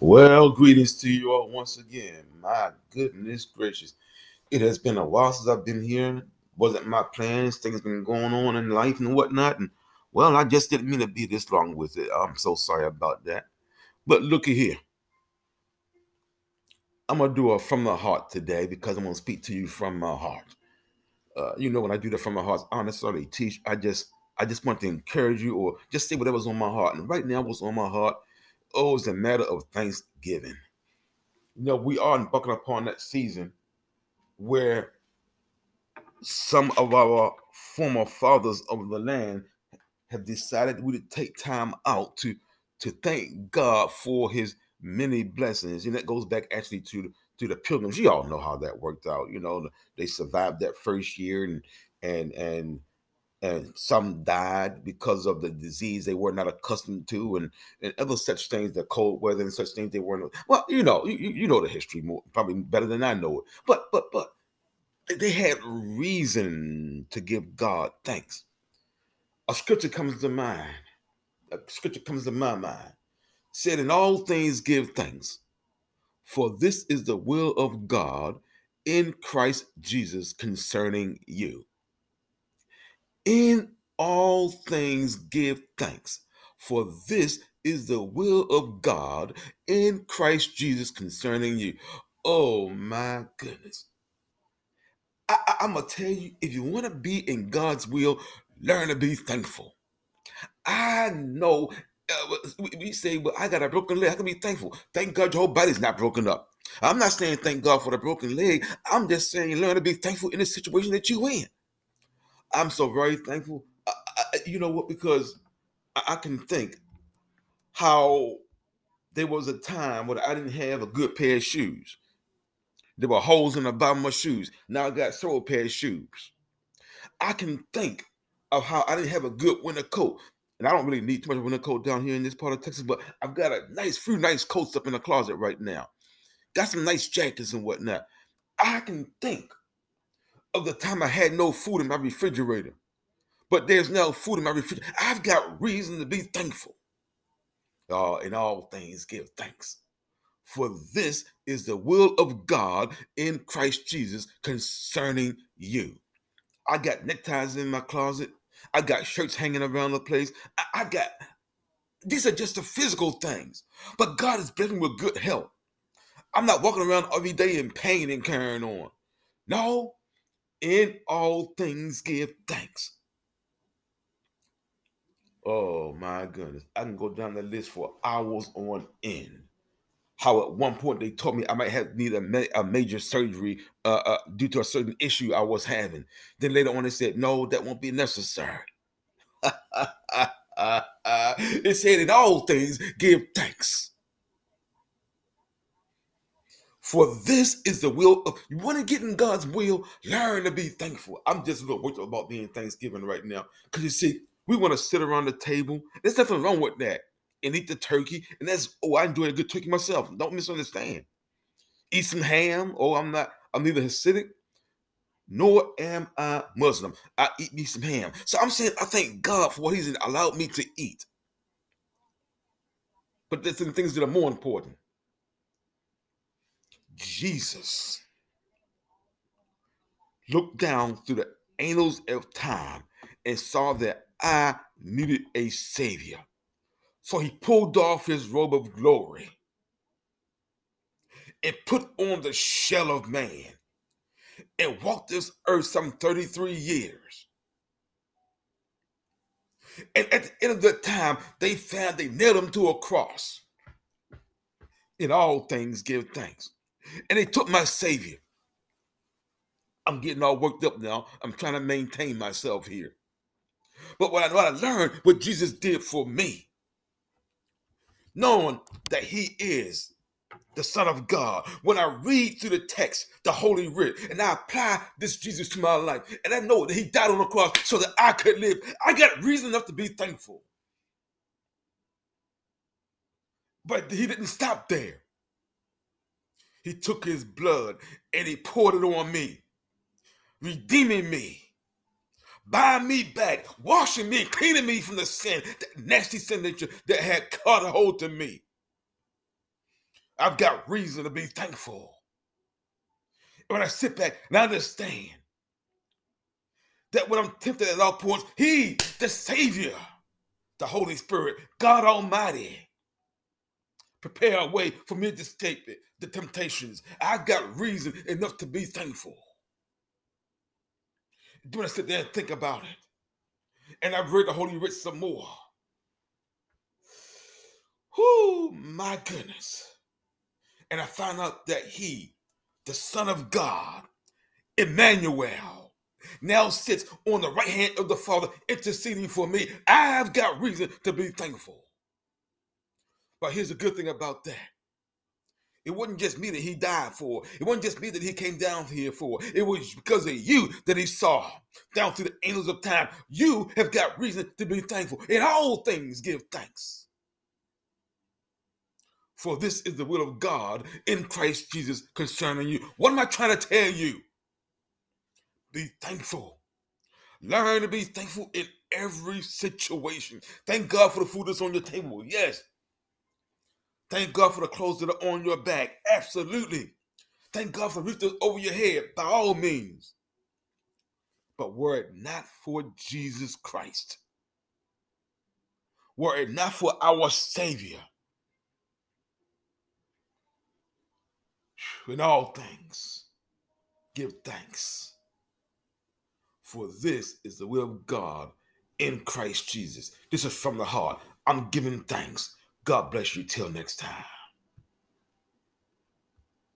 Well, greetings to you all once again. My goodness gracious. It has been a while since I've been here. Wasn't my plans. Things been going on in life and whatnot. And well, I just didn't mean to be this long with it. I'm so sorry about that. But looky here. I'm gonna do a from the heart today because I'm gonna speak to you from my heart. Uh, you know, when I do that from my heart, necessarily teach. I just I just want to encourage you or just say whatever's on my heart. And right now, what's on my heart oh, it's a matter of thanksgiving. You know, we are embarking upon that season where some of our former fathers of the land have decided we would take time out to to thank God for his many blessings. And that goes back actually to to the pilgrims. You all know how that worked out. You know, they survived that first year and and and and some died because of the disease they were not accustomed to, and, and other such things, the cold weather and such things they weren't. Well, you know, you, you know the history more probably better than I know it. But but but they had reason to give God thanks. A scripture comes to mind. A scripture comes to my mind. Said, "In all things give thanks, for this is the will of God in Christ Jesus concerning you." In all things give thanks, for this is the will of God in Christ Jesus concerning you. Oh my goodness. I, am going to tell you if you want to be in God's will, learn to be thankful. I know uh, we say, well, I got a broken leg. I can be thankful. Thank God your whole body's not broken up. I'm not saying thank God for the broken leg. I'm just saying learn to be thankful in the situation that you're in. I'm so very thankful. I, I, you know what? Because I, I can think how there was a time when I didn't have a good pair of shoes. There were holes in the bottom of my shoes. Now I got several pair of shoes. I can think of how I didn't have a good winter coat. And I don't really need too much winter coat down here in this part of Texas, but I've got a nice few nice coats up in the closet right now. Got some nice jackets and whatnot. I can think of the time I had no food in my refrigerator, but there's now food in my refrigerator. I've got reason to be thankful. Uh, in all things, give thanks. For this is the will of God in Christ Jesus concerning you. I got neckties in my closet. I got shirts hanging around the place. I, I got, these are just the physical things. But God is blessing with good health. I'm not walking around every day in pain and carrying on. No, in all things give thanks. Oh my goodness. I can go down the list for hours on end. How at one point they told me I might have need a, ma- a major surgery uh, uh, due to a certain issue I was having. Then later on they said, no, that won't be necessary. it said in all things give thanks. For this is the will of you want to get in God's will, learn to be thankful. I'm just a little worried about being Thanksgiving right now. Because you see, we want to sit around the table. There's nothing wrong with that. And eat the turkey. And that's oh, I enjoy a good turkey myself. Don't misunderstand. Eat some ham. Oh, I'm not, I'm neither Hasidic nor am I Muslim. I eat me some ham. So I'm saying I thank God for what He's allowed me to eat. But there's some things that are more important. Jesus looked down through the annals of time and saw that I needed a savior. So he pulled off his robe of glory and put on the shell of man and walked this earth some 33 years. And at the end of that time, they found they nailed him to a cross. In all things, give thanks and they took my Savior. I'm getting all worked up now. I'm trying to maintain myself here. But what I, what I learned, what Jesus did for me, knowing that He is the Son of God, when I read through the text, the Holy Writ, and I apply this Jesus to my life, and I know that He died on the cross so that I could live, I got reason enough to be thankful. But He didn't stop there. He took his blood and he poured it on me, redeeming me, buying me back, washing me, cleaning me from the sin, that nasty sin that, that had caught a hold to me. I've got reason to be thankful. When I sit back and I understand that when I'm tempted at all points, He, the Savior, the Holy Spirit, God Almighty, prepare a way for me to escape it, the temptations. I've got reason enough to be thankful. When I sit there and think about it, and I've read the Holy Writ some more. Whoo, my goodness. And I found out that he, the Son of God, Emmanuel, now sits on the right hand of the Father interceding for me. I've got reason to be thankful. But here's the good thing about that. It wasn't just me that he died for. It wasn't just me that he came down here for. It was because of you that he saw down through the angels of time. You have got reason to be thankful. In all things, give thanks. For this is the will of God in Christ Jesus concerning you. What am I trying to tell you? Be thankful. Learn to be thankful in every situation. Thank God for the food that's on your table. Yes. Thank God for the clothes that are on your back. Absolutely. Thank God for the roof that's over your head, by all means. But were it not for Jesus Christ, were it not for our Savior, in all things, give thanks. For this is the will of God in Christ Jesus. This is from the heart. I'm giving thanks God bless you. Till next time.